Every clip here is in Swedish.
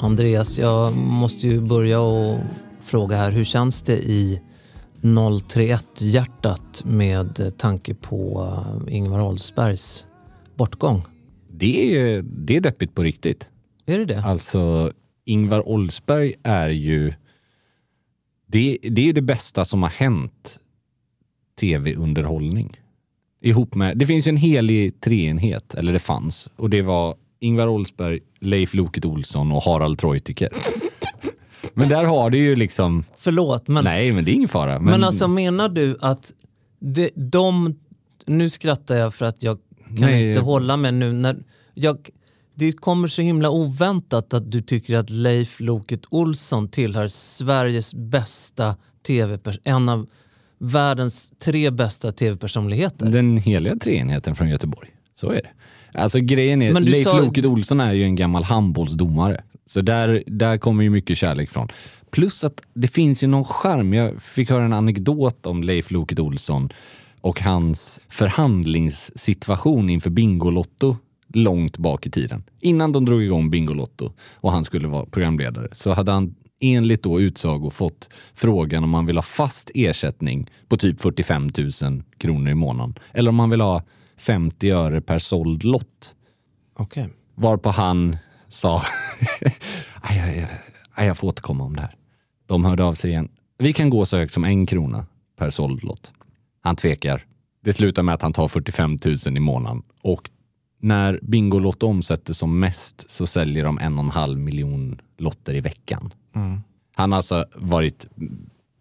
Andreas, jag måste ju börja och fråga här. Hur känns det i 031-hjärtat med tanke på eh, Ingvar Oldsbergs bortgång? Det är, det är deppigt på riktigt. Är det det? Alltså, Ingvar Oldsberg är ju... Det, det är det bästa som har hänt tv-underhållning. Ihop med... Det finns ju en helig treenhet, eller det fanns, och det var Ingvar Oldsberg, Leif Loket Olsson och Harald Treutiger. men där har du ju liksom... Förlåt, men, Nej, men det är ingen fara. Men, men alltså menar du att de, de... Nu skrattar jag för att jag kan Nej, inte hålla mig nu. När jag, det kommer så himla oväntat att du tycker att Leif Loket Olsson tillhör Sveriges bästa tv en av världens tre bästa tv-personligheter. Den heliga treenheten från Göteborg. Så är det. Alltså grejen är, Men Leif sa- Loket Olsson är ju en gammal handbollsdomare. Så där, där kommer ju mycket kärlek från. Plus att det finns ju någon charm. Jag fick höra en anekdot om Leif Loket Olsson och hans förhandlingssituation inför Bingolotto långt bak i tiden. Innan de drog igång Bingolotto och han skulle vara programledare så hade han enligt då utsago fått frågan om han vill ha fast ersättning på typ 45 000 kronor i månaden eller om han vill ha 50 öre per såld lott. Okej. Varpå han sa, aj, aj, aj, jag får återkomma om det här. De hörde av sig igen. Vi kan gå så högt som en krona per såld lott. Han tvekar. Det slutar med att han tar 45 000 i månaden och när Bingolotto omsätter som mest så säljer de en och en halv miljon lotter i veckan. Han har alltså varit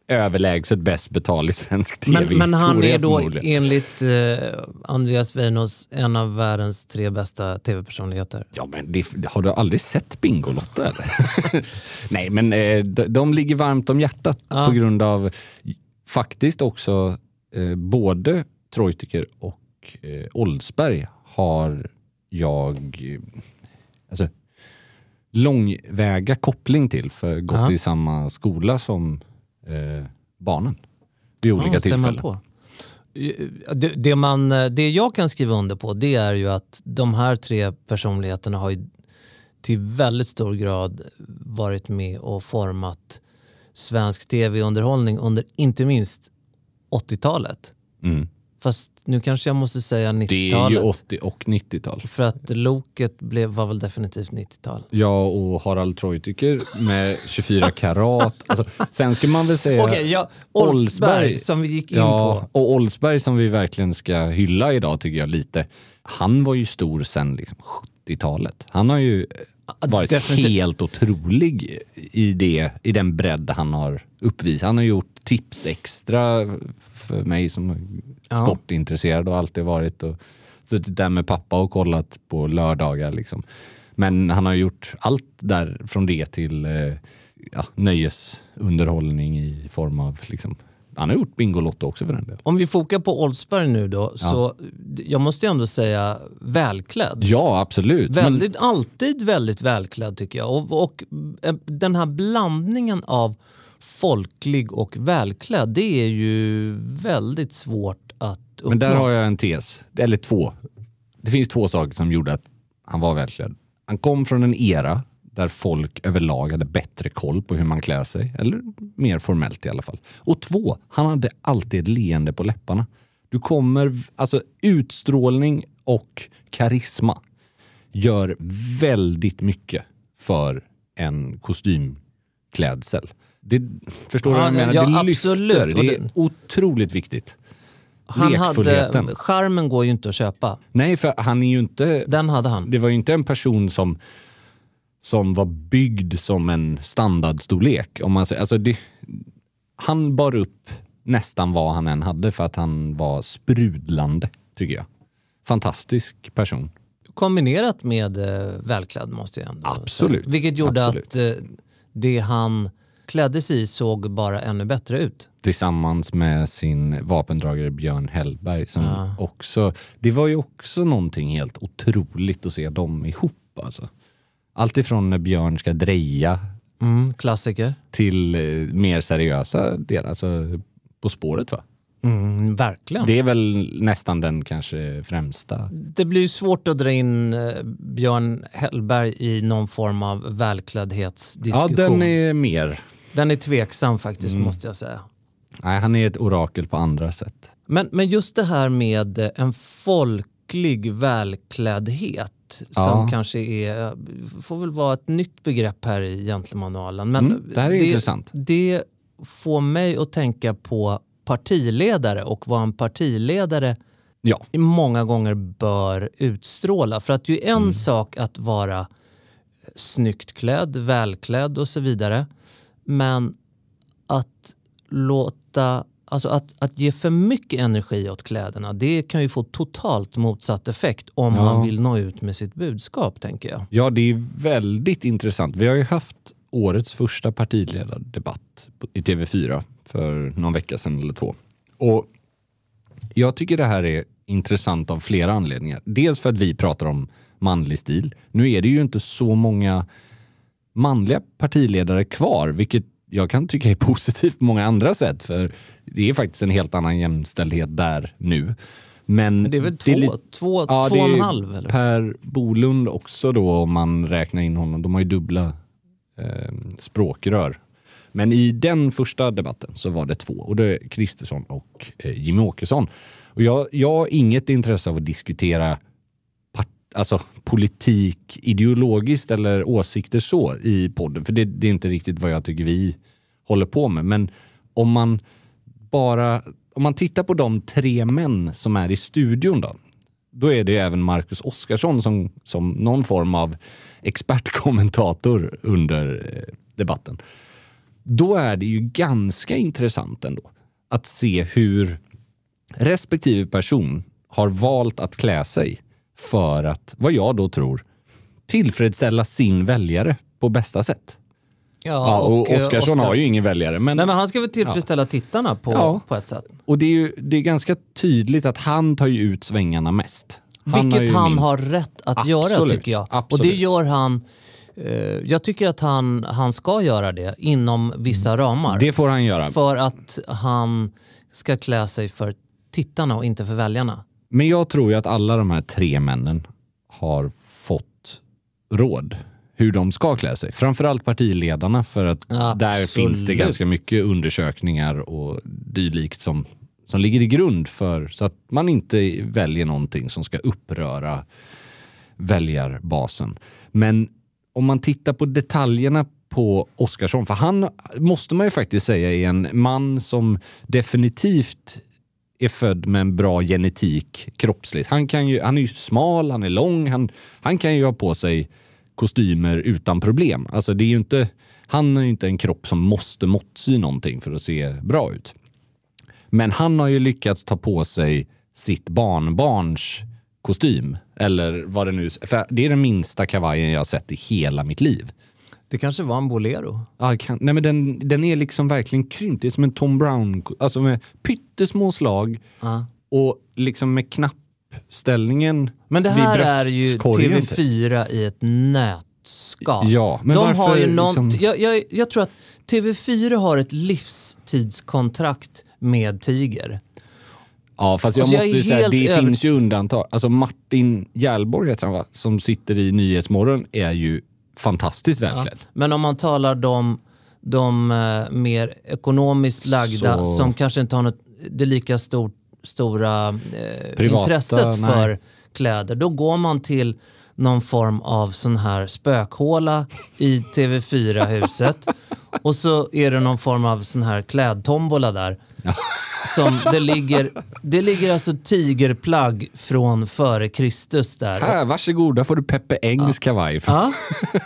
överlägset bäst betald i svensk tv Men, men han är då enligt eh, Andreas Weinos en av världens tre bästa tv-personligheter. Ja, men det, har du aldrig sett Bingolotto eller? Nej, men eh, de, de ligger varmt om hjärtat Ja. på grund av faktiskt också eh, både Treutiger och eh, Oldsberg har jag eh, alltså, långväga koppling till för gått Ja. i samma skola som eh, barnen vid olika Ja, tillfällen. på. Det, det, man, det jag kan skriva under på det är ju att de här tre personligheterna har ju till väldigt stor grad varit med och format svensk tv-underhållning under inte minst 80-talet. Mm. Fast nu kanske jag måste säga Det är ju 90-talet. 80 och 90-tal. För att Loket blev, var väl definitivt 90-tal. Ja, och Harald Treutiger med 24 karat. Alltså, sen ska man väl säga... Okej, ja, Oldsberg som vi gick in ja, på. och Oldsberg som vi verkligen ska hylla idag tycker jag lite. Han var ju stor sen liksom 70-talet. Han har ju varit definitivt. helt otrolig i, det, i den bredd han har uppvisat. Han har gjort tips extra för mig som Ja. sportintresserad och alltid varit. Och, suttit där med pappa och kollat på lördagar. Liksom. Men han har gjort allt där från det till eh, ja, nöjesunderhållning i form av liksom, han har gjort Bingolotto också för den delen. Om vi fokar på Oldsberg nu då, så jag måste ändå säga välklädd. Ja, absolut. Men- Väldigt, Alltid väldigt välklädd tycker jag. Och, och eh, den här blandningen av folklig och välklädd, det är ju väldigt svårt att uppnå. Men där har jag en tes, eller två. Det finns två saker som gjorde att han var välklädd. Han kom från en era där folk överlag hade bättre koll på hur man klär sig, eller mer formellt i alla fall. Och två, han hade alltid ett leende på läpparna. Du kommer, alltså utstrålning och karisma gör väldigt mycket för en kostymklädsel. Det, förstår du Ja, vad jag menar? ja, det absolut. lyfter. Det är otroligt viktigt. han hade, charmen går ju inte att köpa. Nej, för han är ju inte... Den hade han. Det var ju inte en person som, som var byggd som en standardstorlek. Om man säger. Alltså det, han bar upp nästan vad han än hade för att han var sprudlande, tycker jag. Fantastisk person. Kombinerat med eh, välklädd måste jag ändå Absolut. säga. Vilket gjorde Absolut. att eh, det han klädde sig i såg bara ännu bättre ut. Tillsammans med sin vapendragare Björn Hellberg. Som också, det var ju också någonting helt otroligt att se dem ihop. Alltså. Allt ifrån när Björn ska dreja Mm, klassiker. till eh, mer seriösa delar, alltså På spåret va? Mm, verkligen. Det är väl nästan den kanske främsta. Det blir svårt att dra in eh, Björn Hellberg i någon form av Ja, välkläddhetsdiskussion. den är mer. den är tveksam faktiskt Mm. måste jag säga. Nej, han är ett orakel på andra sätt. Men, men just det här med eh, en folklig välkläddhet Ja. som kanske är, får väl vara ett nytt begrepp här i gentlemanualen. Men Mm, det här är intressant. Det får mig att tänka på partiledare och vad en partiledare Ja, många gånger bör utstråla. För att det är en Mm. sak att vara snyggt klädd, välklädd och så vidare. Men att låta, alltså att, att ge för mycket energi åt kläderna, det kan ju få totalt motsatt effekt om Ja. man vill nå ut med sitt budskap, tänker jag. ja, det är väldigt intressant. Vi har ju haft årets första partiledardebatt i TV4 för någon vecka sedan eller två. Och jag tycker det här är intressant av flera anledningar. Dels för att vi pratar om manlig stil. Nu är det ju inte så många manliga partiledare kvar, vilket jag kan tycka är positivt på många andra sätt. För det är faktiskt en helt annan jämställdhet där nu. Men Det är väl två, är lite- två, Ja, två det och en är halv? Eller? Per Bolund också då om man räknar in honom. De har ju dubbla eh, språkrör. Men i den första debatten så var det två och det är Kristersson och eh, Jimmy Åkesson. Och jag, jag har inget intresse av att diskutera alltså politik ideologiskt eller åsikter så i podden. För det, det är inte riktigt vad jag tycker vi håller på med. Men om man bara om man tittar på de tre män som är i studion då. Då är det även Marcus Oskarsson som, som någon form av expertkommentator under eh, debatten. Då är det ju ganska intressant ändå att se hur respektive person har valt att klä sig för att, vad jag då tror, tillfredsställa sin väljare på bästa sätt. Ja, och eh, Oskarsson Oscar- har ju ingen väljare. Men, Nej, men han ska väl tillfredsställa tittarna på, Ja. på ett sätt. Och det är ju det är ganska tydligt att han tar ju ut svängarna mest. Han har Vilket ju han minst. har rätt att göra Absolut, tycker jag. Och absolut. det gör han eh, jag tycker att han, han ska göra det inom vissa ramar. Mm. Det får han göra. För att han ska klä sig för tittarna och inte för väljarna. Men jag tror ju att alla de här tre männen har fått råd hur de ska klä sig. Framförallt partiledarna för att där Absolut. finns det ganska mycket undersökningar och dylikt som, som ligger i grund för så att man inte väljer någonting som ska uppröra väljarbasen. Men om man tittar på detaljerna på Oskarsson, för han måste man ju faktiskt säga är en man som definitivt är född med en bra genetik kroppsligt. Han, kan ju, han är ju smal, han är lång, han, han kan ju ha på sig kostymer utan problem. Alltså det är ju inte, han har ju inte en kropp som måste måttsy någonting för att se bra ut. Men han har ju lyckats ta på sig sitt barnbarns kostym. Eller vad det nu är. Det är den minsta kavajen jag har sett i hela mitt liv. Det kanske var en Bolero. Ja, kan, nej men den, den är liksom verkligen krympt. Det är som en Tom Brown, alltså med pyttesmå slag Ja. och liksom med knappställningen Men det här är ju bröstkorgen. TV4 i ett nötskal. Ja, men De varför har ju någon, liksom- jag, jag, jag tror att TV4 har ett livstidskontrakt med Tiger. Ja, fast jag Alltså, jag måste ju säga, det över- finns ju undantag. Alltså Martin Hjälborg heter han va? Som sitter i Nyhetsmorgon är ju fantastiskt välklädd. Men om man talar de, de eh, mer ekonomiskt lagda Så- som kanske inte har något, det lika stort, stora eh, Privata, intresset nej. för kläder, då går man till någon form av sån här spökhåla i TV4-huset och så är det någon form av sån här klädtombola där. Som det ligger, det ligger alltså tigerplagg från före Kristus där. Här, varsågod, där får du Peppe Engs kavaj. Ja,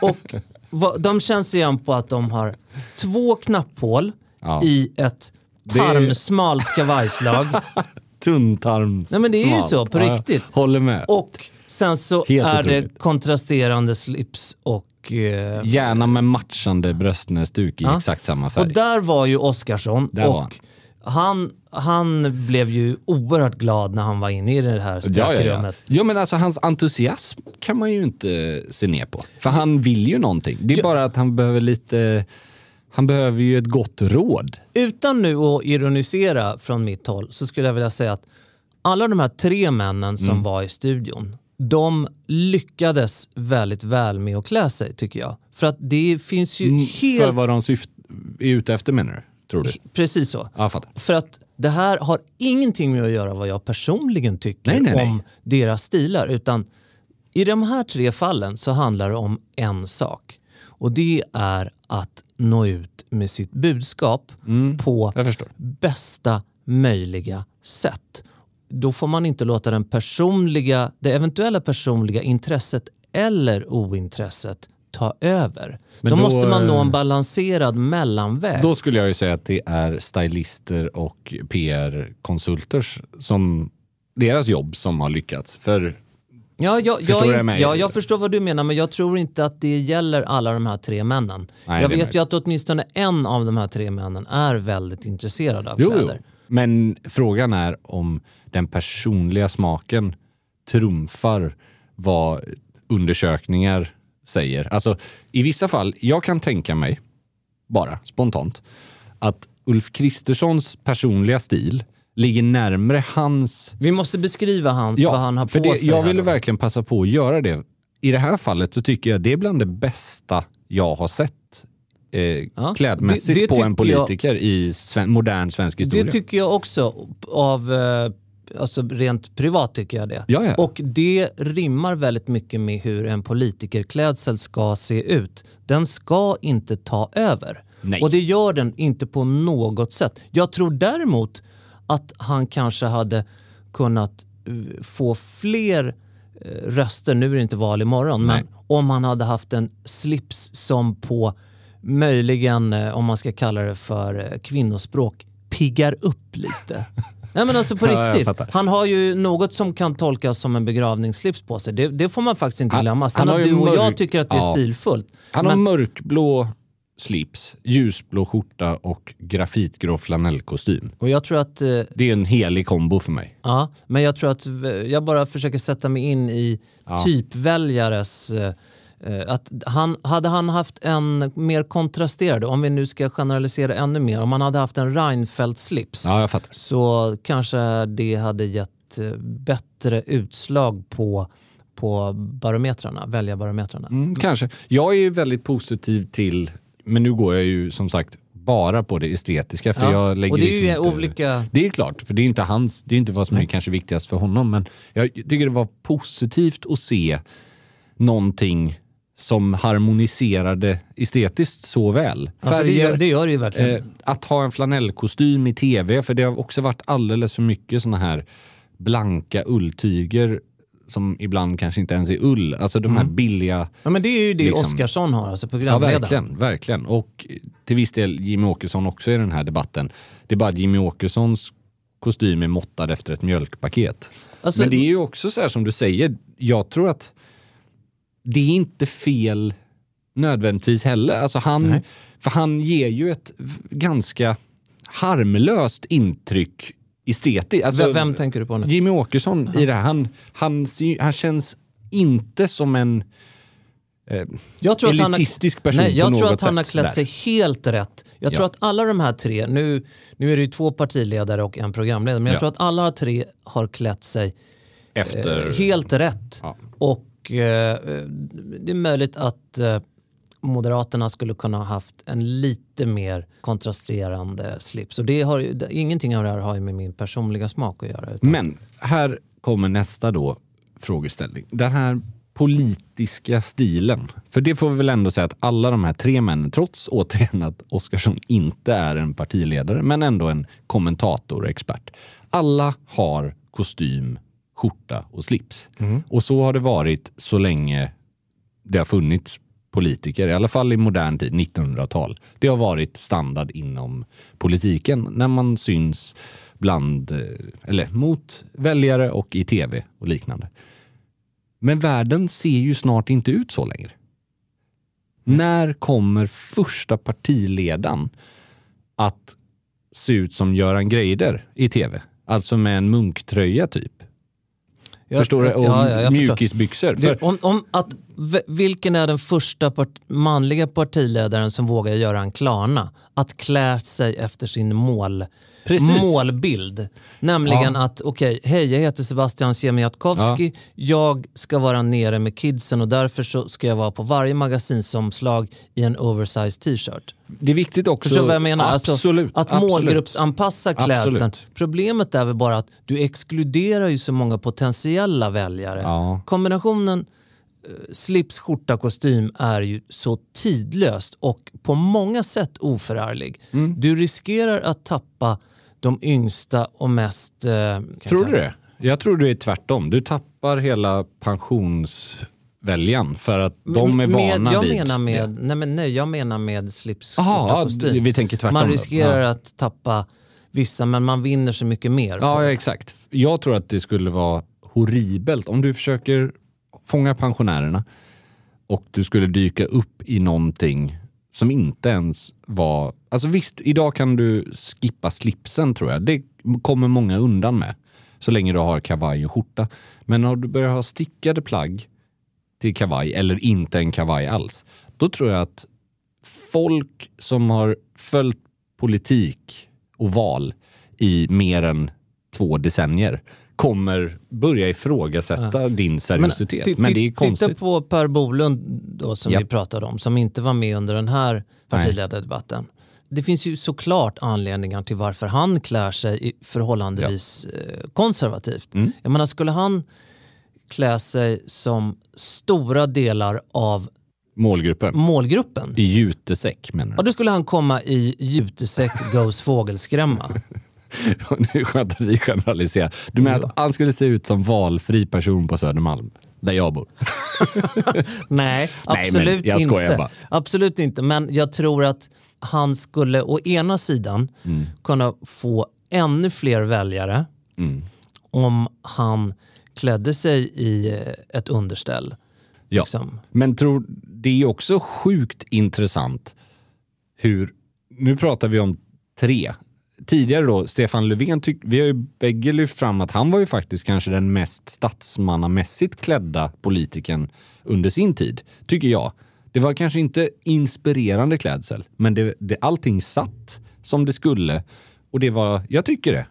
och vad- de känns igen på att de har två knapphål Ja. i ett Det- tarmsmalt kavajslag Tunntarms Nej, men det är ju så, på Ja, riktigt. Håller med. och sen så Helt är det otroligt. kontrasterande slips och... Eh, Gärna med matchande bröstnäsduk i Ja. exakt samma och färg. där var ju var och han, han blev ju oerhört glad när han var inne i det här Ja, ja, ja. spökrummet. ja, men alltså hans entusiasm kan man ju inte se ner på. För han vill ju någonting. Det är bara att han behöver lite... Han behöver ju ett gott råd. Utan nu att ironisera från mitt håll så skulle jag vilja säga att alla de här tre männen som Mm. var i studion, de lyckades väldigt väl med att klä sig tycker jag. För att det finns ju Mm, För helt... vad de syft är ute efter menar du? Tror du? Precis så. Ja, fattar. För att det här har ingenting med att göra vad jag personligen tycker Nej, nej, nej. om deras stilar. Utan i de här tre fallen så handlar det om en sak. Och det är att nå ut med sitt budskap på Mm, förstår. bästa möjliga sätt. Då får man inte låta den personliga, det eventuella personliga intresset eller ointresset ta över. Men då, då, måste man nå en eh, balanserad mellanväg. Då skulle jag ju säga att det är stylister och PR-konsulters som deras jobb som har lyckats. För Ja, jag, Förstår jag, jag ja, jag förstår vad du menar, men jag tror inte att det gäller alla de här tre männen. Nej, jag vet ju att åtminstone en av de här tre männen är väldigt intresserad av jo, jo. kläder. Men frågan är om den personliga smaken trumfar vad undersökningar säger. Alltså i vissa fall, jag kan tänka mig, bara spontant, att Ulf Kristerssons personliga stil ligger närmre hans Vi måste beskriva hans, vad han har på för det, sig. Jag ville verkligen passa på att göra det. I det här fallet så tycker jag det är bland det bästa jag har sett eh, klädmässigt det- det på en tycker jag- politiker i sven, modern svensk historia. Det tycker jag också, av, eh, alltså rent privat tycker jag det. Ja, ja. Och det rimmar väldigt mycket med hur en politikerklädsel ska se ut. Den ska inte ta över. Nej. Och det gör den inte på något sätt. Jag tror däremot att han kanske hade kunnat eh, få fler eh, röster, nu är det inte val imorgon, Nej. men om han hade haft en slips som på möjligen, eh, om man ska kalla det för kvinnospråk, piggar upp lite. Nej men alltså på riktigt. Han har ju något som kan tolkas som en begravningsslips på sig. Det, det får man faktiskt inte glömma. Sen han har att du och jag tycker att det är ja. stilfullt. Han har men- mörkblå slips, ljusblå skjorta och grafitgrå flanellkostym. Och jag tror att, eh, Det är en helig kombo för mig. ja, men jag tror att v- jag bara försöker sätta mig in i Ja. typväljares eh, eh, att han, hade han haft en mer kontrasterad, om vi nu ska generalisera ännu mer, om han hade haft en Reinfeldt-slips Ja, så kanske det hade gett eh, bättre utslag på, på barometrarna, väljarbarometrarna. Mm, kanske. Jag är ju väldigt positiv till, men nu går jag ju som sagt bara på det estetiska. För Ja, jag lägger och det är ju liksom inte, olika- Det är klart, för det är inte hans, det är inte vad som är kanske viktigast för honom. Men jag tycker det var positivt att se någonting som harmoniserade estetiskt så väl. Ja, för det, gör, det gör det ju verkligen. Eh, att ha en flanellkostym i tv, för det har också varit alldeles för mycket såna här blanka ulltyger som ibland kanske inte ens är ull. Alltså de här billiga... ja, men det är ju det liksom- Oscarsson har, alltså Ja, programledaren. verkligen, verkligen. Och till viss del Jimmy Åkesson också i den här debatten. Det är bara att Jimmy Åkessons kostym är måttad efter ett mjölkpaket. Alltså- Men det är ju också så här som du säger, jag tror att det är inte fel nödvändigtvis heller. Alltså han, Nej. för han ger ju ett ganska harmlöst intryck estetiskt. Alltså, Vem, vem tänker du på nu? Jimmy Åkesson i det här, han, han, han känns inte som en eh, Jag tror att han har, elitistisk person nej, jag på tror något att han har klätt där. sig helt rätt. Jag tror Ja. att alla de här tre, nu, nu är det ju två partiledare och en programledare, men jag Ja. tror att alla tre har klätt sig efter... eh, helt rätt. Ja. Och eh, det är möjligt att eh, Moderaterna skulle kunna ha haft en lite mer kontrasterande slips. Och det har, det- ingenting av det här har ju med min personliga smak att göra. Utan, Men här kommer nästa då frågeställning. Den här politiska stilen. För det får vi väl ändå säga att alla de här tre männen, trots återigen att Oscarsson inte är en partiledare, men ändå en kommentator och expert. Alla har kostym, skjorta och slips. Och så har det varit så länge det har funnits politiker, i alla fall i modern tid, 1900-tal. Det har varit standard inom politiken när man syns bland, eh, eller mot väljare och i tv och liknande. Men världen ser ju snart inte ut så längre. När kommer första partiledaren att se ut som Göran Greider i tv? Alltså med en munktröja typ. Jag- förstår du? Och ja, ja, mjukisbyxor. För, om, om att, vilken är den första part, manliga partiledaren som vågar göra en Klarna? Att klä sig efter sin mål, Precis. målbild. Nämligen Ja. att, okej, hej jag heter Sebastian Siemiatkowski, jag ska vara nere med kidsen och därför så ska jag vara på varje magasinsomslag i en oversized t-shirt. det är viktigt också. Förstår du vad jag menar? Alltså, Absolut. att absolut. målgruppsanpassa klädseln. Absolut. Problemet är väl bara att du exkluderar ju så många potentiella väljare. Ja. Kombinationen eh, slips, skjorta, kostym är ju så tidlöst och på många sätt oförarglig. Mm. Du riskerar att tappa de yngsta och mest... Eh, Tror du det? Jag tror det är tvärtom. Du tappar hela pensionsväljaren för att de är med, vana jag vid menar med, det. nej, men nej, jag menar med slips, skjorta, ja, vi tänker tvärtom Man riskerar Ja. att tappa vissa men man vinner så mycket mer. Ja, ja, exakt. Jag tror att det skulle vara horribelt om du försöker fånga pensionärerna och du skulle dyka upp i någonting som inte ens var... Alltså visst, idag kan du skippa slipsen tror jag. Det kommer många undan med. Så länge du har kavaj och skjorta. Men om du börjar ha stickade plagg till kavaj eller inte en kavaj alls. Då tror jag att folk som har följt politik och val i mer än två decennier kommer börja ifrågasätta din seriositet. Men, ti- det är konstigt. Titta på Per Bolund då, som Ja. vi pratade om, som inte var med under den här partiledardebatten. Det finns ju såklart anledningar till varför han klär sig förhållandevis eh, konservativt. Mm. Jag menar, skulle han klä sig som stora delar av Målgruppen. målgruppen, I jutesäck menar ja, du? då skulle han komma i jutesäck goes fågelskrämma. det är skönt att vi generaliserar. Du menar att han skulle se ut som valfri person på Södermalm? Där jag bor. Nej, Nej, absolut skojar inte. Absolut inte, men jag tror att han skulle å ena sidan Mm. kunna få ännu fler väljare Mm. om han klädde sig i eh, ett underställ. Ja. Liksom. Men tror, det är också sjukt intressant hur, nu pratar vi om tre. Tidigare då, Stefan Löfven, tyck, vi har ju bägge lyft fram att han var ju faktiskt kanske den mest statsmannamässigt klädda politikern under sin tid, tycker jag. Det var kanske inte inspirerande klädsel, men det, det, allting satt som det skulle. Och det var, jag tycker det.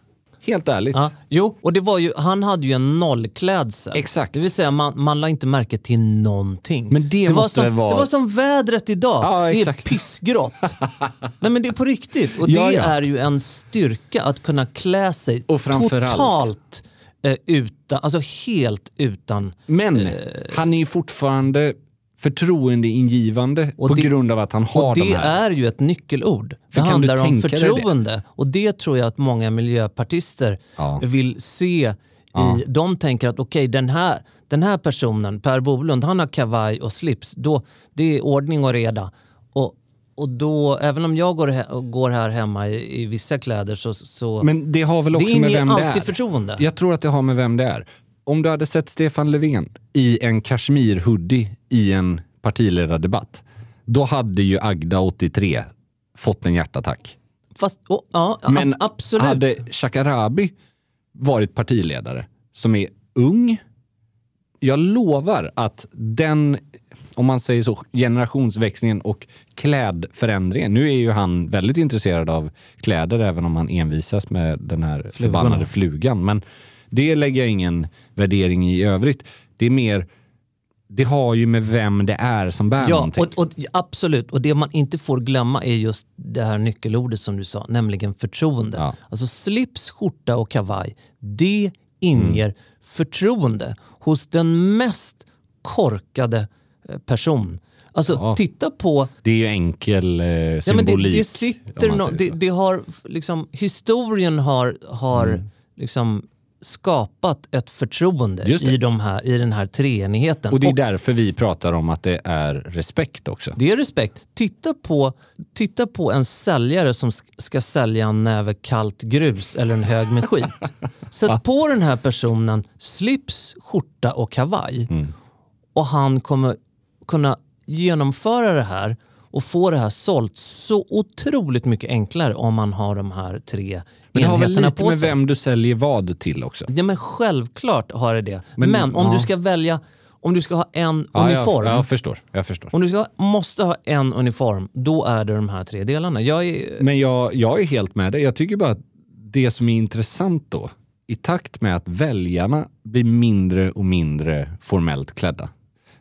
Helt ärligt. Ja, jo, och det var ju, han hade ju en nollklädsel. Exakt. Det vill säga man, man la inte märke till någonting. Men det var måste som, vara- det var som vädret idag. Ja, det är exakt. pissgrått. Nej men det är på riktigt. Och Ja, det är ju en styrka att kunna klä sig Och totalt eh, utan, alltså helt utan Men Eh. han är ju fortfarande förtroendeingivande Och på det- grund av att han har Och de det här. är ju ett nyckelord. För det handlar om dig det? förtroende. Och det tror jag att många miljöpartister Ja. vill se. I, de tänker att okej, den, här, den här personen, Per Bolund, han har kavaj och slips. Då, det är ordning och reda. Och, och då, även om jag går, går här hemma i, i vissa kläder så... så Men det har väl också det med vem det alltid är. förtroende. Jag tror att det har med vem det är. Om du hade sett Stefan Löfven i en kashmir-hoodie i en partiledardebatt, då hade ju Agda 83 fått en hjärtattack. Fast, oh, ja, Men absolut. hade Shakarabi varit partiledare, som är ung, jag lovar att den, om man säger så, generationsväxlingen och klädförändringen. Nu är ju han väldigt intresserad av kläder, även om han envisas med den här förbannade flugan. Men det lägger jag ingen värdering i övrigt. Det är mer, det har ju med vem det är som bär Ja, någonting. och, och, absolut. Och det man inte får glömma är just det här nyckelordet som du sa, nämligen förtroende. Ja. Alltså slips, skjorta och kavaj, det inger Mm. förtroende hos den mest korkade eh, person. Alltså Ja. titta på Det är ju enkel eh, Ja, symbolik. men det, det sitter no, det, det har liksom, historien har, har Mm. liksom skapat ett förtroende i, de här, i den här treenigheten. Och det är därför vi pratar om att det är respekt också. Det är respekt. Titta på, titta på en säljare som sk- ska sälja en näve kallt grus eller en hög med skit. Sätt på den här personen slips, skjorta och kavaj. Mm. Och han kommer kunna genomföra det här och få det här sålt så otroligt mycket enklare om man har de här tre Men det har väl lite med vem du säljer vad till också. Ja men självklart har det det. Men, Men, om ja. du ska välja, om du ska ha en Ja, uniform. Jag, jag förstår. Jag förstår. Om du ska, måste ha en uniform, då är det de här tre delarna. Jag är, Men jag, jag är helt med dig. Jag tycker bara att det som är intressant då, i takt med att väljarna blir mindre och mindre formellt klädda.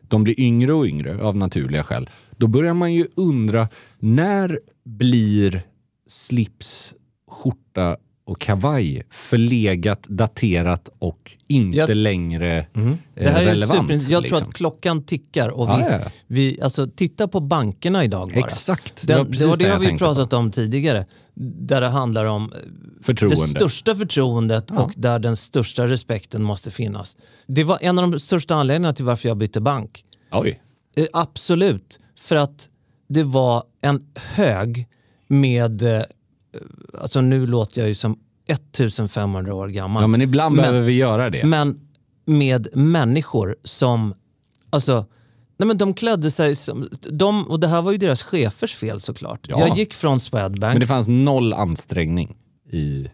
De blir yngre och yngre av naturliga skäl. Då börjar man ju undra, när blir slips, skjorta och kavaj förlegat, daterat och inte Jag- längre eh, det här är relevant? super, jag tror liksom. att klockan tickar och vi, ja, vi alltså, titta på bankerna idag bara. Exakt, det var Den, det, var det det har vi tänkte på. pratat om tidigare. Där det handlar om eh, Förtroende. det största förtroendet Ja. och där den största respekten måste finnas. Det var en av de största anledningarna till varför jag bytte bank. Oj. Eh, Absolut, för att det var en hög med, alltså nu låter jag ju som 1500 år gammal. Ja, men ibland Men- behöver vi göra det. Men med människor som, alltså, nej men de klädde sig som, de, och det här var ju deras chefers fel såklart. Ja. Jag gick från Swedbank, Men det fanns noll ansträngning i...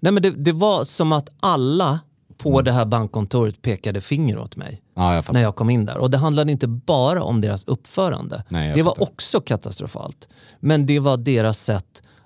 nej men det, det var som att alla på det här bankkontoret pekade finger åt mig Ja, jag när jag kom in där. Och det handlade inte bara om deras uppförande. Nej, det var fattar. också katastrofalt. Men det var deras sätt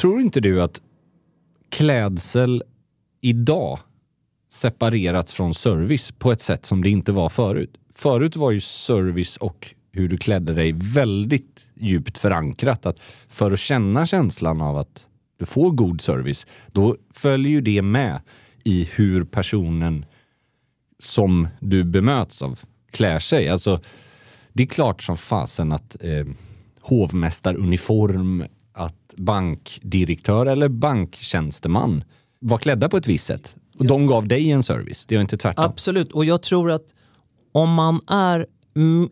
Tror inte du att klädsel idag separerats från service på ett sätt som det inte var förut? förut var ju service och hur du klädde dig väldigt djupt förankrat. Att för att känna känslan av att du får god service, då följer ju det med i hur personen som du bemöts av klär sig. Alltså, det är klart som fasen att eh, hovmästaruniform, att bankdirektör eller banktjänsteman var klädda på ett visst sätt. Och de gav dig en service, det är inte tvärtom. Absolut, och jag tror att om man är mm,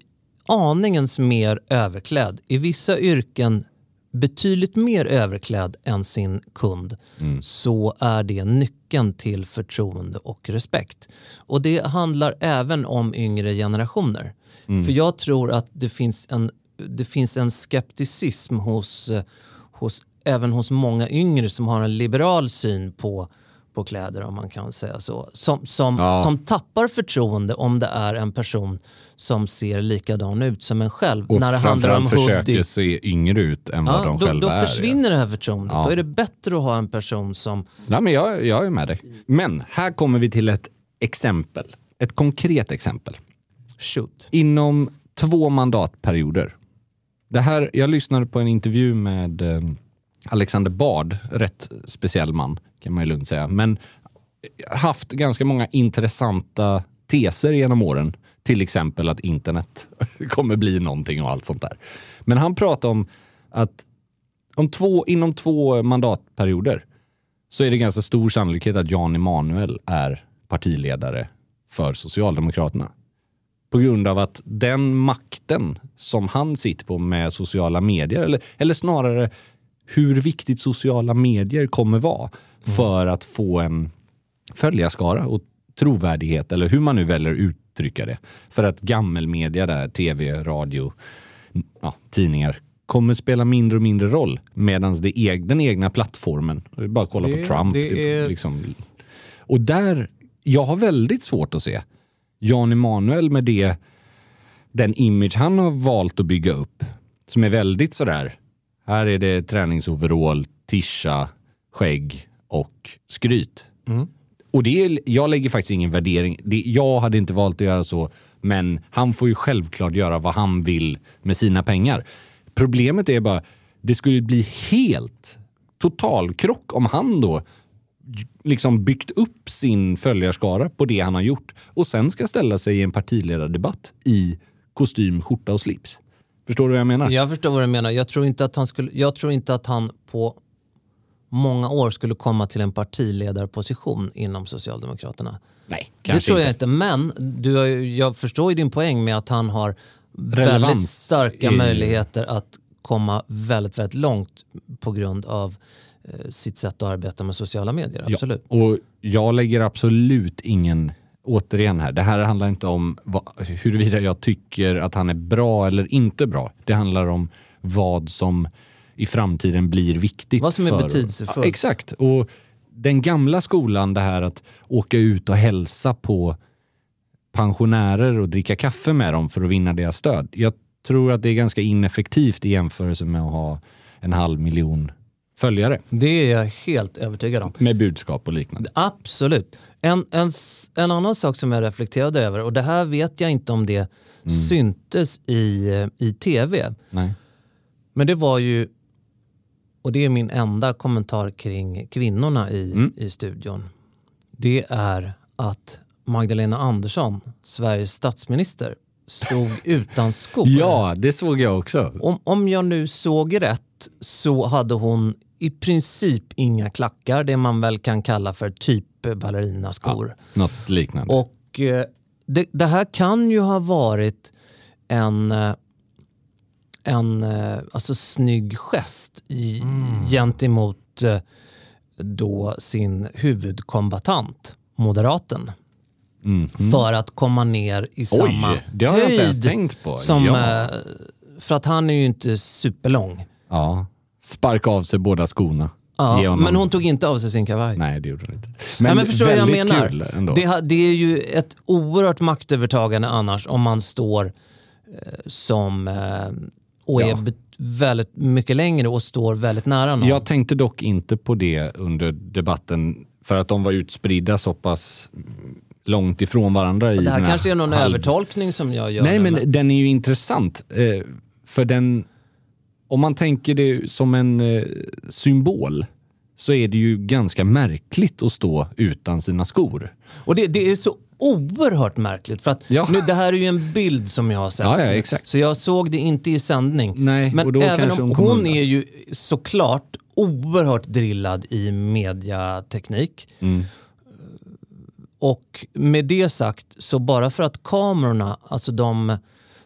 aningens mer överklädd, i vissa yrken betydligt mer överklädd än sin kund, så är det nyckeln till förtroende och respekt. Och det handlar även om yngre generationer. För jag tror att det finns en, det finns en skepticism hos, eh, hos, även hos många yngre som har en liberal syn på, på kläder, om man kan säga så. Som, som, Ja. som tappar förtroende om det är en person som ser likadan ut som en själv. och när det handlar om försöker hoodie. se yngre ut än vad Ja, de då, själva då är. försvinner det här förtroendet. Ja. Då är det bättre att ha en person som... Ja, men jag, jag är med dig. Men här kommer vi till ett exempel. Ett konkret exempel. Shoot. Inom två mandatperioder. Det här, jag lyssnade på en intervju med eh, Alexander Bard, rätt speciell man kan man ju lugnt säga, men haft ganska många intressanta teser genom åren. Till exempel att internet kommer bli någonting och allt sånt där. Men han pratade om att om två, inom två mandatperioder så är det ganska stor sannolikhet att Jan Emanuel är partiledare för Socialdemokraterna. På grund av att den makten som han sitter på med sociala medier, eller, eller snarare hur viktigt sociala medier kommer vara för att få en följarskara och trovärdighet, eller hur man nu väljer att uttrycka det. För att gammelmedia där, tv, radio, ja, tidningar, kommer spela mindre och mindre roll. Medan eg, den egna plattformen, bara kolla Det- på Trump. det är- liksom, och där, jag har väldigt svårt att se Jan Emanuel med det, den image han har valt att bygga upp, som är väldigt sådär, här är det träningsoverall, tischa, skägg och skryt. Och det är, jag lägger faktiskt ingen värdering. Det, jag hade inte valt att göra så, men han får ju självklart göra vad han vill med sina pengar. Problemet är bara, det skulle bli helt totalkrock om han då liksom byggt upp sin följarskara på det han har gjort och sen ska ställa sig i en partiledardebatt i kostym, skjorta och slips. Förstår du vad jag menar? Jag förstår vad du menar. Jag tror inte att han, skulle, jag tror inte att han på många år skulle komma till en partiledarposition inom Socialdemokraterna. Nej, Det kanske tror jag inte. inte. Men du har, jag förstår ju din poäng med att han har väldigt Relevans starka i- möjligheter att komma väldigt, väldigt långt på grund av sitt sätt att arbeta med sociala medier. Absolut. Ja, och jag lägger absolut ingen, återigen här, det här handlar inte om vad, huruvida jag tycker att han är bra eller inte bra. Det handlar om vad som i framtiden blir viktigt. Vad som är för- betydelsefullt. Ja, exakt. Och den gamla skolan, det här att åka ut och hälsa på pensionärer och dricka kaffe med dem för att vinna deras stöd. Jag tror att det är ganska ineffektivt i jämförelse med att ha en halv miljon följare Det är jag helt övertygad om. med budskap och liknande. Absolut. En, en, en annan sak som jag reflekterade över, och det här vet jag inte om det syntes i, eh, i tv, Nej. men det var ju, och det är min enda kommentar kring kvinnorna i, i studion, det är att Magdalena Andersson, Sveriges statsminister, stod utan skor. Ja, det såg jag också. Om, om jag nu såg rätt så hade hon i princip inga klackar, det man väl kan kalla för typ ballerinaskor. Något liknande. Och eh, det, det här kan ju ha varit en, eh, en eh, alltså, snygg gest i, gentemot eh, då sin huvudkombatant, moderaten. För att komma ner i samma det har jag inte ens höjd tänkt på. Som, Ja. För att han är ju inte superlång. Ja. Sparka av sig båda skorna. Ja, men hon tog inte av sig sin kavaj. Nej, det gjorde hon inte. Men, men förstår vad jag väldigt menar? kul ändå. Det, det är ju ett oerhört maktövertagande annars om man står eh, som eh, och är Ja. bet- väldigt mycket längre och står väldigt nära någon. Jag tänkte dock inte på det under debatten för att de var utspridda så pass långt ifrån varandra i Det här den kanske är någon halv- övertolkning som jag gör. Nej, nu, men den är ju intressant. Eh, för den, om man tänker det som en eh, symbol så är det ju ganska märkligt att stå utan sina skor. Och det, det är så oerhört märkligt för att Ja. nu, det här är ju en bild som jag har sett. Ja, ja, exakt. Så jag såg det inte i sändning. Nej, Men och då även om hon hon är ju såklart oerhört drillad i mediateknik. Mm. Och med det sagt, så bara för att kamerorna, alltså de,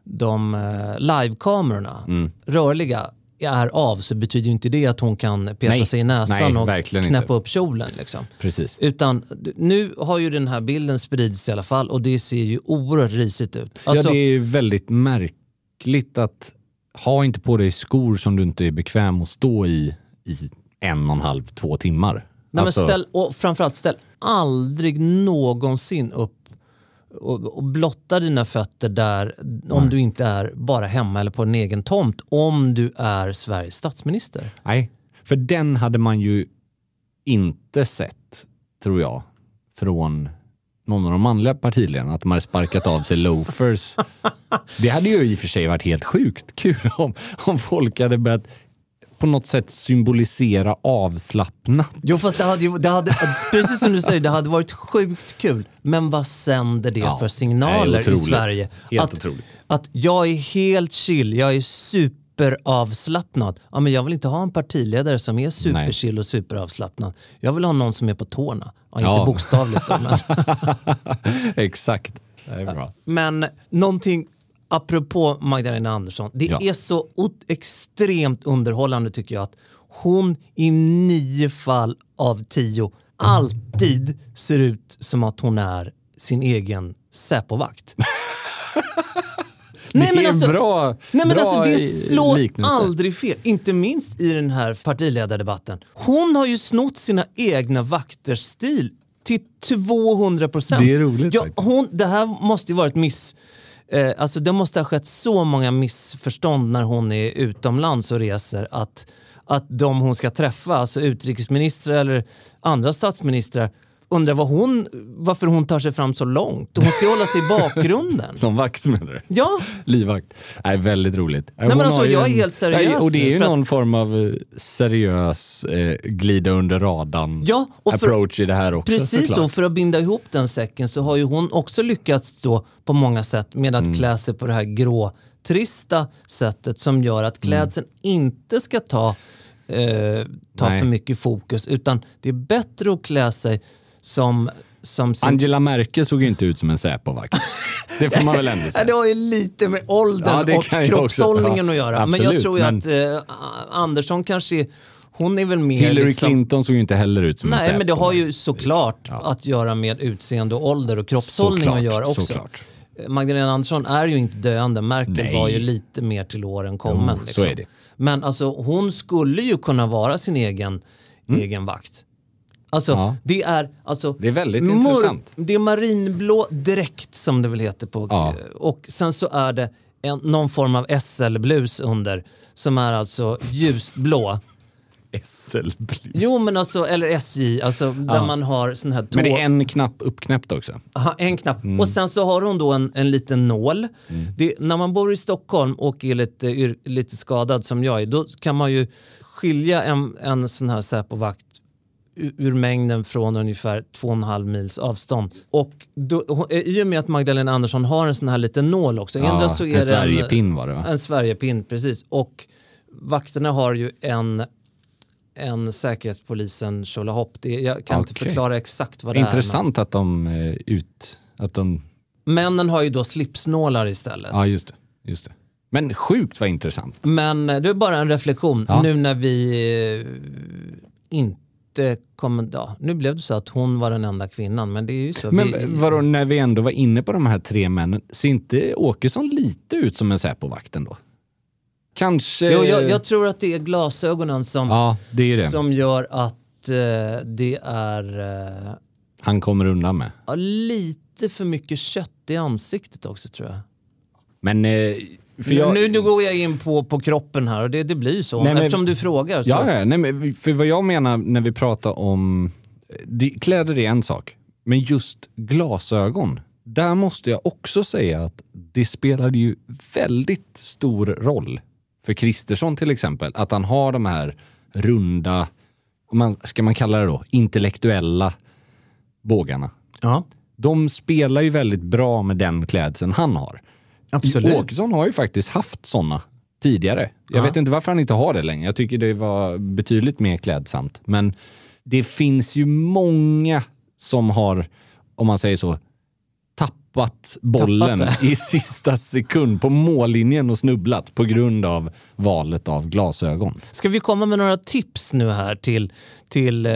de eh, livekamerorna, Mm. rörliga, är av så betyder ju inte det att hon kan peta Nej. sig i näsan Nej, och knäppa inte. upp kjolen. Liksom. Precis. Utan nu har ju den här bilden spridits i alla fall och det ser ju oerhört risigt ut. Alltså, ja, det är väldigt märkligt att ha inte på dig skor som du inte är bekväm att stå i i en och en halv, två timmar. nej, Alltså, men ställ, och framförallt ställ aldrig någonsin upp och, och blotta dina fötter där om du inte är bara hemma eller på en egen tomt. Om du är Sveriges statsminister. Nej, för den hade man ju inte sett, tror jag, från någon av de manliga partiledarna, att de hade sparkat av sig loafers. Det hade ju i och för sig varit helt sjukt kul om, om folk hade börjat på något sätt symbolisera avslappnat. Jo fast det hade, det hade precis som du säger, det hade varit sjukt kul. Men vad sänder det Ja, för signaler nej, i. Sverige? Helt att, otroligt. att jag är helt chill, jag är superavslappnad. Ja, men jag vill inte ha en partiledare som är superchill och superavslappnad. Jag vill ha någon som är på tårna. Ja, inte Ja. bokstavligt då, men, Exakt. Det är bra. men någonting apropå Magdalena Andersson. Det Ja. är så extremt underhållande tycker jag att hon i nio fall av tio alltid ser ut som att hon är sin egen Säpovakt. det är en bra, Nej men bra alltså det slår liknelse. aldrig fel. Inte minst i den här partiledardebatten. Hon har ju snott sina egna vakters stil till 200 procent. Det är roligt ja, hon, Det här måste ju varit miss... Eh, alltså det måste ha skett så många missförstånd när hon är utomlands och reser att, att de hon ska träffa, alltså utrikesministrar eller andra statsministrar, undrar vad hon, varför hon tar sig fram så långt. Och hon ska ju hålla sig i bakgrunden. Som vakt menar du? Ja, Livvakt. Nej, väldigt roligt. men Hon alltså, jag är helt seriös Nej, Och det är ju för att- någon form av eh, seriös eh, glida under radarn Ja, och för- approach i det här också Precis så, såklart. för att binda ihop den säcken så har ju hon också lyckats då på många sätt med Mm. att klä sig på det här grå, trista sättet som gör att klädseln inte ska ta, eh, ta Nej. för mycket fokus utan det är bättre att klä sig som, som sin... Angela Merkel såg ju inte ut som en Säpovakt. det får man väl ändå säga. det har ju lite med åldern Ja, och kroppshållningen att ja, göra. men jag absolut, tror ju men- att eh, Andersson kanske är, hon är väl mer Hillary liksom, Clinton såg ju inte heller ut som en Nej, men det har ju såklart Ja. att göra med utseende och ålder och kroppshållning Såklart, att göra också. såklart. Magdalena Andersson är ju inte döende. Merkel Nej. var ju lite mer till åren kommen. Jo, liksom. så är det. Men alltså, hon skulle ju kunna vara sin egen, egen vakt. Alltså, Mm. Ja. det är... Alltså, Det är väldigt intressant. Det är marinblå dräkt som det väl heter på. Ja. Och sen så är det en, någon form av SL-blus under som är alltså ljusblå. SL-blus. Jo men alltså, eller SJ, alltså där Ja. man har sån här tå... Men det är en knapp uppknäppt också. Aha, en knapp. Mm. Och sen så har hon då en, en liten nål. Det, när man bor i Stockholm och är lite, lite skadad som jag är, då kan man ju skilja en, en sån här Säpovakt ur, mängden från ungefär 2,5 mils avstånd. Och då, hon- i och med att Magdalena Andersson har en sån här liten nål också. Ja, så är en Sverigepinn var det va? En Sverigepinn, precis. Och vakterna har ju en en säkerhetspolisen tjolahopp. Det- Jag kan inte Okej. förklara exakt vad det är. Intressant att de eh, ut... Att de... Männen har ju då slipsnålar istället. Ja, just det. Just det. Men sjukt vad intressant. Men eh, det är bara en reflektion Ja. nu när vi eh, inte kommer... Ja, nu blev det så att hon var den enda kvinnan, men det är ju så. Men vi, vadå, när vi ändå var inne på de här tre männen, ser inte Åkesson lite ut som en Säpovakt ändå? Kanske... jo, jag, jag tror att det är glasögonen som, Ja, det är det. som gör att eh, det är eh, Han kommer undan med. ja, lite för mycket kött i ansiktet också tror jag. Men... Eh, jag... Nu, nu går jag in på, på kroppen här och det, det blir så. Nej, men- Eftersom du frågar. Så. Ja, nej, men för vad jag menar när vi pratar om... Det, kläder är en sak. Men just glasögon, där måste jag också säga att det spelade ju väldigt stor roll för Kristersson till exempel. Att han har de här runda, man, ska man kalla det då, intellektuella bågarna. Ja, De spelar ju väldigt bra med den klädseln han har. Absolut. Åkesson har ju faktiskt haft såna tidigare. Jag Ja. vet inte varför han inte har det längre. Jag tycker det var betydligt mer klädsamt. Men det finns ju många som har, om man säger så, tappat bollen Tappat i sista sekund på mållinjen och snubblat på grund av valet av glasögon. Ska vi komma med några tips nu här till, till eh,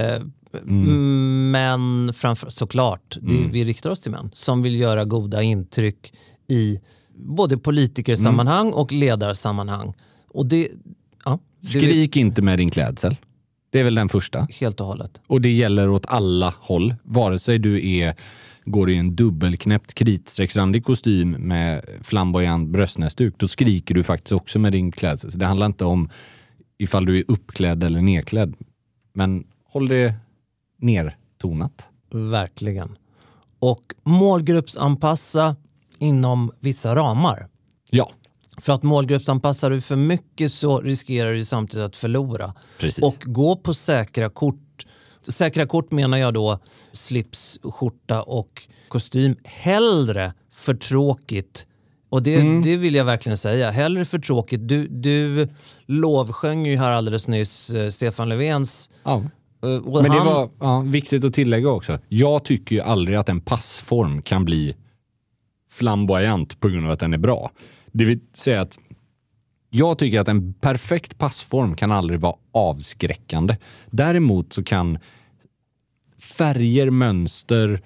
män, framför, såklart, det, vi riktar oss till män, som vill göra goda intryck i både politikersammanhang och ledarsammanhang. Och det, ja, det Skrik inte med din klädsel. Det är väl den första. helt och hållet. Och det gäller åt alla håll. Vare sig du är, går i en dubbelknäppt kritstrecksrandig kostym med flamboyant bröstnäsduk, då skriker du faktiskt också med din klädsel. Så det handlar inte om ifall du är uppklädd eller nedklädd. Men håll det nertonat. Verkligen. Och målgruppsanpassa inom vissa ramar. Ja, För att målgruppsanpassar du för mycket så riskerar du samtidigt att förlora. precis. Och gå på säkra kort. Säkra kort menar jag då slips, skjorta och kostym. Hellre för tråkigt. Och det, Mm. det vill jag verkligen säga. Hellre för tråkigt. Du, du lovsjöng ju här alldeles nyss eh, Stefan Löfvens. ja. eh, Men det han- var ja, viktigt att tillägga också. Jag tycker ju aldrig att en passform kan bli flamboyant på grund av att den är bra. Det vill säga att jag tycker att en perfekt passform kan aldrig vara avskräckande. Däremot så kan färger, mönster,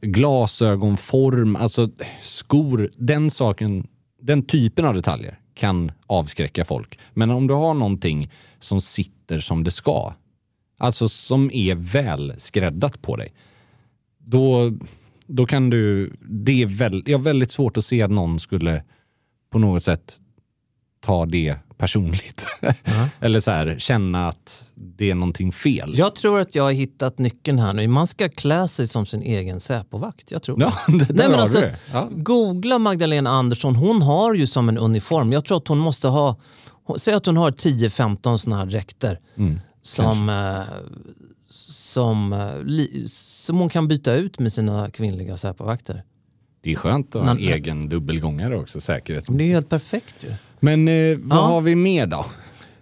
glasögonform, alltså skor, den saken, den typen av detaljer kan avskräcka folk. Men om du har någonting som sitter som det ska, alltså som är väl skräddat på dig, då, då kan du... Det är väl, jag har väldigt svårt att se att någon skulle på något sätt ta det personligt. Eller så här, känna att det är någonting fel. Jag tror att jag har hittat nyckeln här nu. Man ska klä sig som sin egen Säpovakt. Jag tror Ja, det, Nej, men alltså. Ja. Googla Magdalena Andersson. Hon har ju som en uniform. Jag tror att hon måste ha... Säg att hon har 10-15 såna här dräkter. Mm, som, eh, som, eh, li, som hon kan byta ut med sina kvinnliga Säpovakter. Det är skönt att ha en egen dubbelgångare också, säkerhet. Det är helt perfekt ju. Men eh, vad Ja. har vi mer då?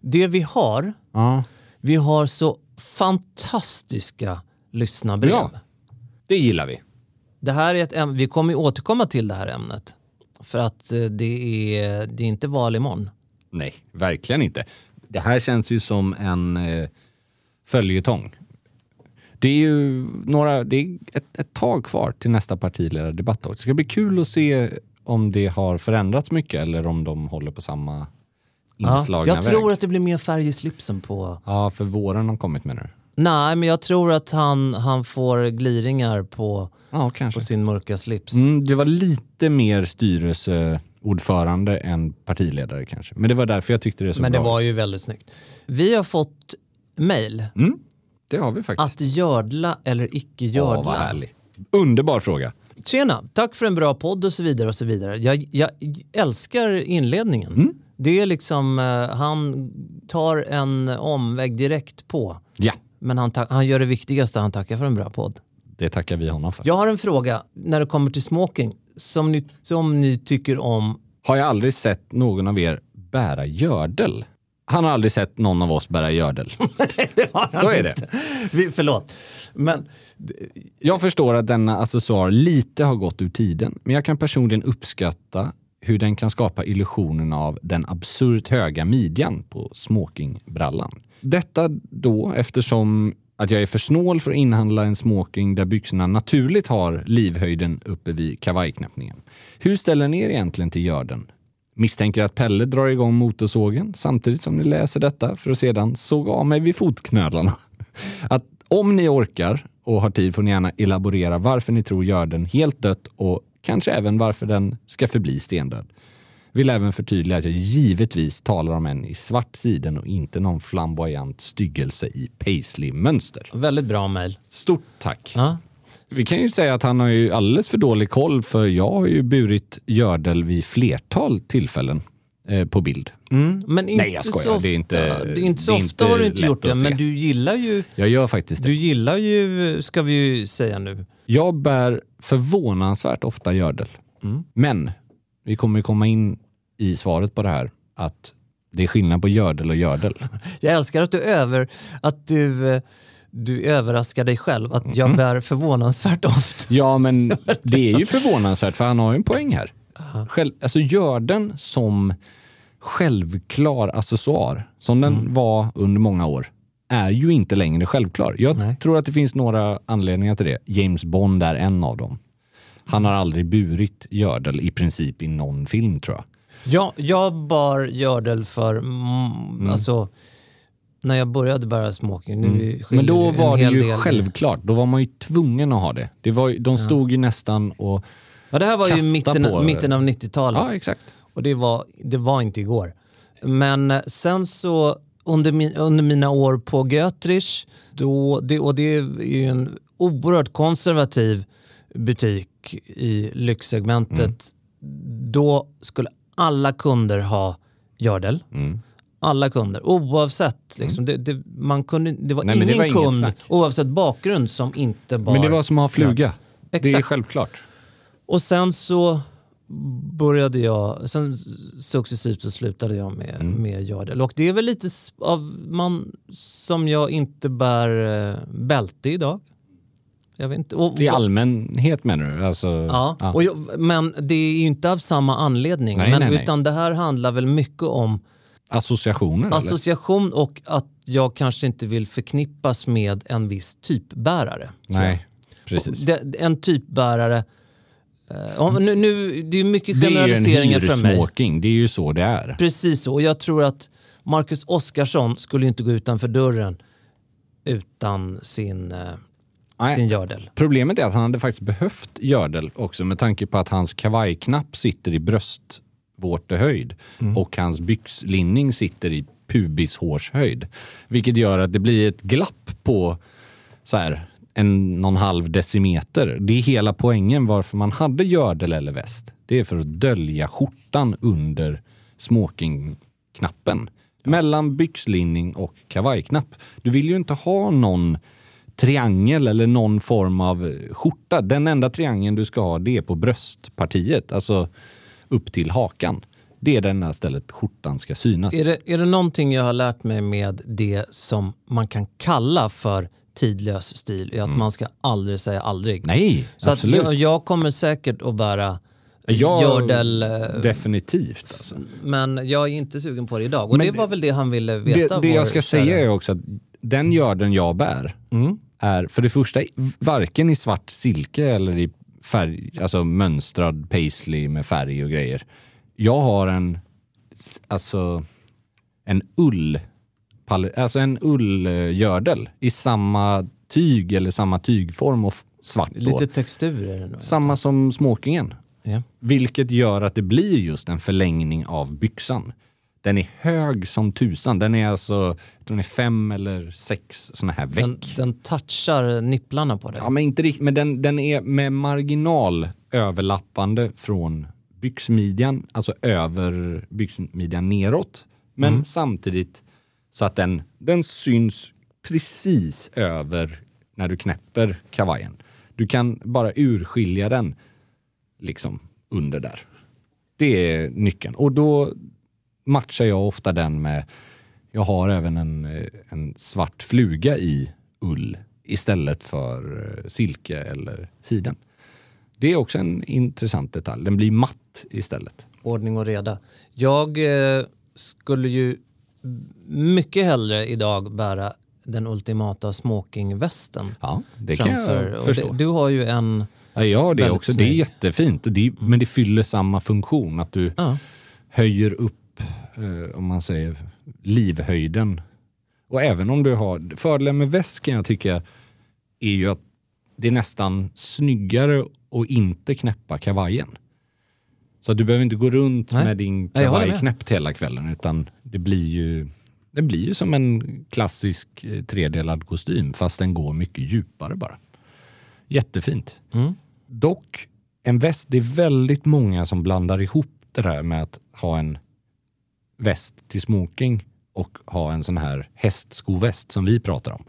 Det vi har, Ja. vi har så fantastiska lyssnarbrev. Ja. Det gillar vi. Det här är ett ämne, vi kommer ju återkomma till det här ämnet. För att eh, det är, det är inte val imorgon. Nej, verkligen inte. Det här känns ju som en eh, följetong. Det är ju några, det är ett, ett tag kvar till nästa partiledardebatt. också. Det ska bli kul att se om det har förändrats mycket eller om de håller på samma Ja, inslagna jag väg. tror att det blir mer färg i slipsen på... Ja, för våren har kommit med nu. Nej, men jag tror att han, han får gliringar på, Ja, på sin mörka slips. Mm, det var lite mer styrelseordförande än partiledare kanske. Men det var därför jag tyckte det såg men det bra var ju väldigt snyggt. Vi har fått mejl. Mm, det har vi faktiskt. Att gördla eller icke Ja, vad gördla. härligt. Underbar fråga. Tjena, tack för en bra podd och så vidare. och så vidare. Jag, jag älskar inledningen. Mm. Det är liksom, eh, han tar en omväg direkt på. Ja, Men han, han gör det viktigaste, han tackar för en bra podd. det tackar vi honom för. Jag har en fråga när det kommer till smoking som ni, som ni tycker om. Har jag aldrig sett någon av er bära gördel? Han har aldrig sett någon av oss bära gördel. Så är det. Vi, förlåt. Men Jag förstår att denna accessoar lite har gått ur tiden, men jag kan personligen uppskatta hur den kan skapa illusionen av den absurt höga midjan på smokingbrallan. Detta då eftersom att jag är för snål för att inhandla en smoking där byxorna naturligt har livhöjden uppe vid kavajknäppningen. Hur ställer ni er egentligen till görden? Misstänker att Pelle drar igång motorsågen samtidigt som ni läser detta för att sedan såga av mig vid fotknölarna. Att om ni orkar och har tid får ni gärna elaborera varför ni tror görden helt dött och kanske även varför den ska förbli stendöd. Vill även förtydliga att jag givetvis talar om en i svart siden och inte någon flamboyant styggelse i paisley-mönster. väldigt bra mejl. Stort tack! Ja. Vi kan ju säga att han har ju alldeles för dålig koll för jag har ju burit gördel vid flertal tillfällen eh, på bild. Mm, men inte Nej, jag skojar. så ofta. Det är inte- det är inte så det är ofta har du inte gjort det, men du gillar ju, Jag gör faktiskt det. du gillar ju, ska vi ju säga nu. Jag bär förvånansvärt ofta gördel. Mm. Men vi kommer ju komma in i svaret på det här att det är skillnad på gördel och gördel. Jag älskar att du, över, att du, eh, du överraskar dig själv, att jag Mm. bär förvånansvärt ofta. Ja, men det är ju förvånansvärt för han har ju en poäng här. Själv, alltså görden som självklar accessoar, som den Mm. var under många år, är ju inte längre självklar. Jag Nej. tror att det finns några anledningar till det. James Bond är en av dem. Han har aldrig burit gördel i princip i någon film tror jag. Jag, jag bar gördel för, mm, alltså, när jag började bära smoking. Nu Mm. Men då var det ju del självklart. Då var man ju tvungen att ha det. det var, de stod ju nästan och... Ja, det här var ju mitten, mitten av 90-talet. Ja, exakt. Och det var, det var inte igår. Men eh, sen så under, min, under mina år på Götrich, då, det, och det är ju en oerhört konservativ butik i lyxsegmentet. Då skulle alla kunder ha gördel. Mm. Alla kunder, oavsett. Liksom, det, det, man kunde, det var Nej, men det ingen var kund, oavsett bakgrund, som inte bar Men det var som att ha fluga. Det är Exakt. självklart. och sen så började jag, sen successivt så slutade jag med, Mm. med gördel. Och det är väl lite av man som jag inte bär eh, bälte idag. Jag vet inte. Och, I allmänhet menar du? Alltså, Ja, ja. Och jag, men det är ju inte av samma anledning. Nej, men, nej, nej. Utan det här handlar väl mycket om Associationer? eller? association och att jag kanske inte vill förknippas med en viss typbärare. Nej, precis. En typbärare, eh, om- nu, nu, det är mycket Det är ju en generaliseringar från mig. hyresmåking. Det är ju så det är. Precis så. Och jag tror att Marcus Oskarsson skulle inte gå utanför dörren utan sin, eh, Nej. sin gördel. Problemet är att han hade faktiskt behövt gördel också med tanke på att hans kavajknapp sitter i bröstvårtehöjd Mm. och hans byxlinning sitter i pubishårshöjd. Vilket gör att det blir ett glapp på så här, en någon halv decimeter. Det är hela poängen varför man hade gördel eller väst. Det är för att dölja skjortan under smokingknappen. Mellan byxlinning och kavajknapp. Du vill ju inte ha någon triangel eller någon form av skjorta. Den enda triangeln du ska ha det är på bröstpartiet, alltså upp till hakan. Det är det enda stället skjortan ska synas. Är det, är det någonting jag har lärt mig med det som man kan kalla för tidlös stil, är att man ska aldrig säga aldrig. Mm. Nej, Så att absolut. jag, jag kommer säkert att bära Jag- gördel, eh, Definitivt. Alltså. men jag är inte sugen på det idag. Och Men det var väl det han ville veta. Det, det jag ska säga är också att den görden jag bär Mm. är för det första varken i svart silke eller i färg, alltså mönstrad paisley med färg och grejer. Jag har en, alltså en ull, alltså en ullgördel i samma tyg eller samma tygform och svart. Lite textur är det nog. Samma som smokingen. Ja. Vilket gör att det blir just en förlängning av byxan. Den är hög som tusan. Den är alltså den är fem eller sex såna här veck. Den, den touchar nipplarna på dig. Ja, men inte riktigt. Men den, den är med marginal överlappande från byxmidjan, alltså över byxmidjan neråt. Men Mm. samtidigt så att den, den syns precis över när du knäpper kavajen. Du kan bara urskilja den liksom under där. Det är nyckeln. Och då matchar jag ofta den med, jag har även en, eh, en svart fluga i ull istället för eh, silke eller siden. Det är också en intressant detalj. Den blir matt istället. Ordning och reda. Jag eh, skulle ju mycket hellre idag bära den ultimata smokingvästen. Ja, det kan framför. jag Och förstå. det, du har ju en... Ja, jag har det också. Det är snygg. jättefint. Det, men det fyller samma funktion. Att du Ja. höjer upp, eh, om man säger, livhöjden. Och även om du har... Fördelen med väst kan jag tycka är ju att det är nästan snyggare att inte knäppa kavajen. Så du behöver inte gå runt Nej. med din kavaj knäppt hela kvällen utan det blir ju det blir ju som en klassisk eh, tredelad kostym fast den går mycket djupare bara. Jättefint. Mm. Dock, en väst, det är väldigt många som blandar ihop det där med att ha en väst till smoking och ha en sån här hästskoväst som vi pratar om.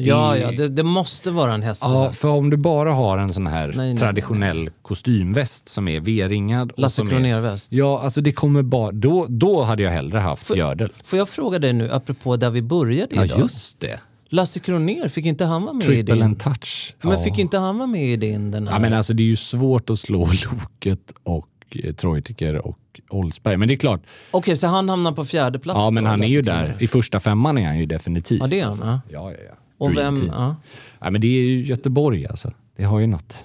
Ja, ja, det, det måste vara en Ja, hästskoväst. för om du bara har en sån här Nej, nej, traditionell kostymväst som är V-ringad. Lasse Kronér-väst. Ja, alltså det kommer bara... Då, då hade jag hellre haft För- gördel. Får jag fråga dig nu, apropå där vi började Ja, idag. just det. Lasse Kronér, fick inte han vara med i Triple din? and touch. Men ja. fick inte han vara med i din? Den här? Ja, men alltså det är ju svårt att slå Loket och Treutiger och Oldsberg. Men det är klart, Okej, så han hamnar på fjärde plats ja men då, han är ju där. I första femman är han ju definitivt. Ja, det är han. alltså. Ja. Ja, ja. Och vem... Ja. Ja, men det är ju Göteborg alltså. Det har ju något.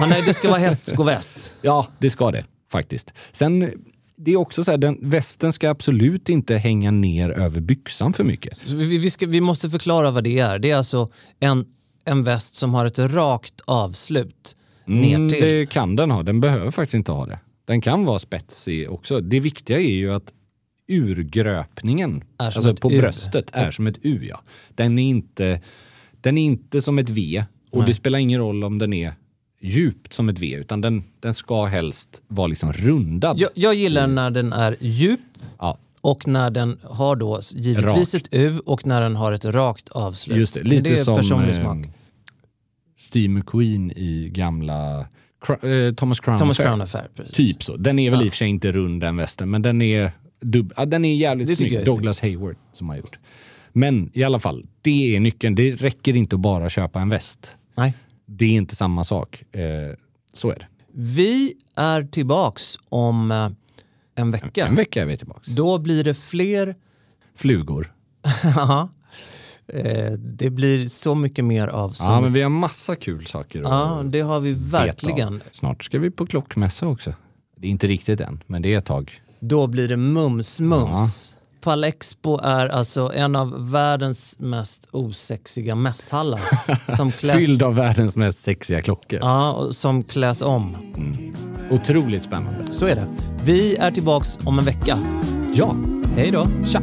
Ja, nej, det ska vara hästskoväst. Ja, det ska det faktiskt. Sen, det är också så här, den, västen ska absolut inte hänga ner över byxan för mycket. Vi, vi, ska, vi måste förklara vad det är. Det är alltså en, en väst som har ett rakt avslut ner Mm, till. det kan den ha. Den behöver faktiskt inte ha det. Den kan vara spetsig också. Det viktiga är ju att urgröpningen alltså på U. bröstet är som ett U. Ja. Den, är inte, den är inte som ett V och Nej. det spelar ingen roll om den är djupt som ett V utan den, den ska helst vara liksom rundad. Jag, jag gillar när den är djup Ja, och när den har då givetvis Rakt. ett U och när den har ett rakt avslut. just det. Lite det är som personlig eh, smak. Steve McQueen i gamla eh, Thomas Crown Thomas. Crown Affair, precis. Typ så. Den är väl Ja. i och för sig inte rund den västen, men den är, dub- ja, den är jävligt Det snygg. är Douglas Hayward som har gjort. Men i alla fall, det är nyckeln. Det räcker inte att bara köpa en väst. Nej. Det är inte samma sak. Eh, så är det. Vi är tillbaks om eh, en vecka. En vecka är vi tillbaka. Då blir det fler... Flugor. Ja. Eh, det blir så mycket mer av så Ja, men vi har massa kul saker Ja, det har vi verkligen. Snart ska vi på klockmässa också. Det är inte riktigt än, men det är ett tag. Då blir det mums-mums. Palexpo är alltså en av världens mest osexiga mässhallar. som kläs, Fylld av världens mest sexiga klockor. ja, som kläs om. Otroligt spännande. Så är det. Vi är tillbaks om en vecka. Ja, Hej då! tja!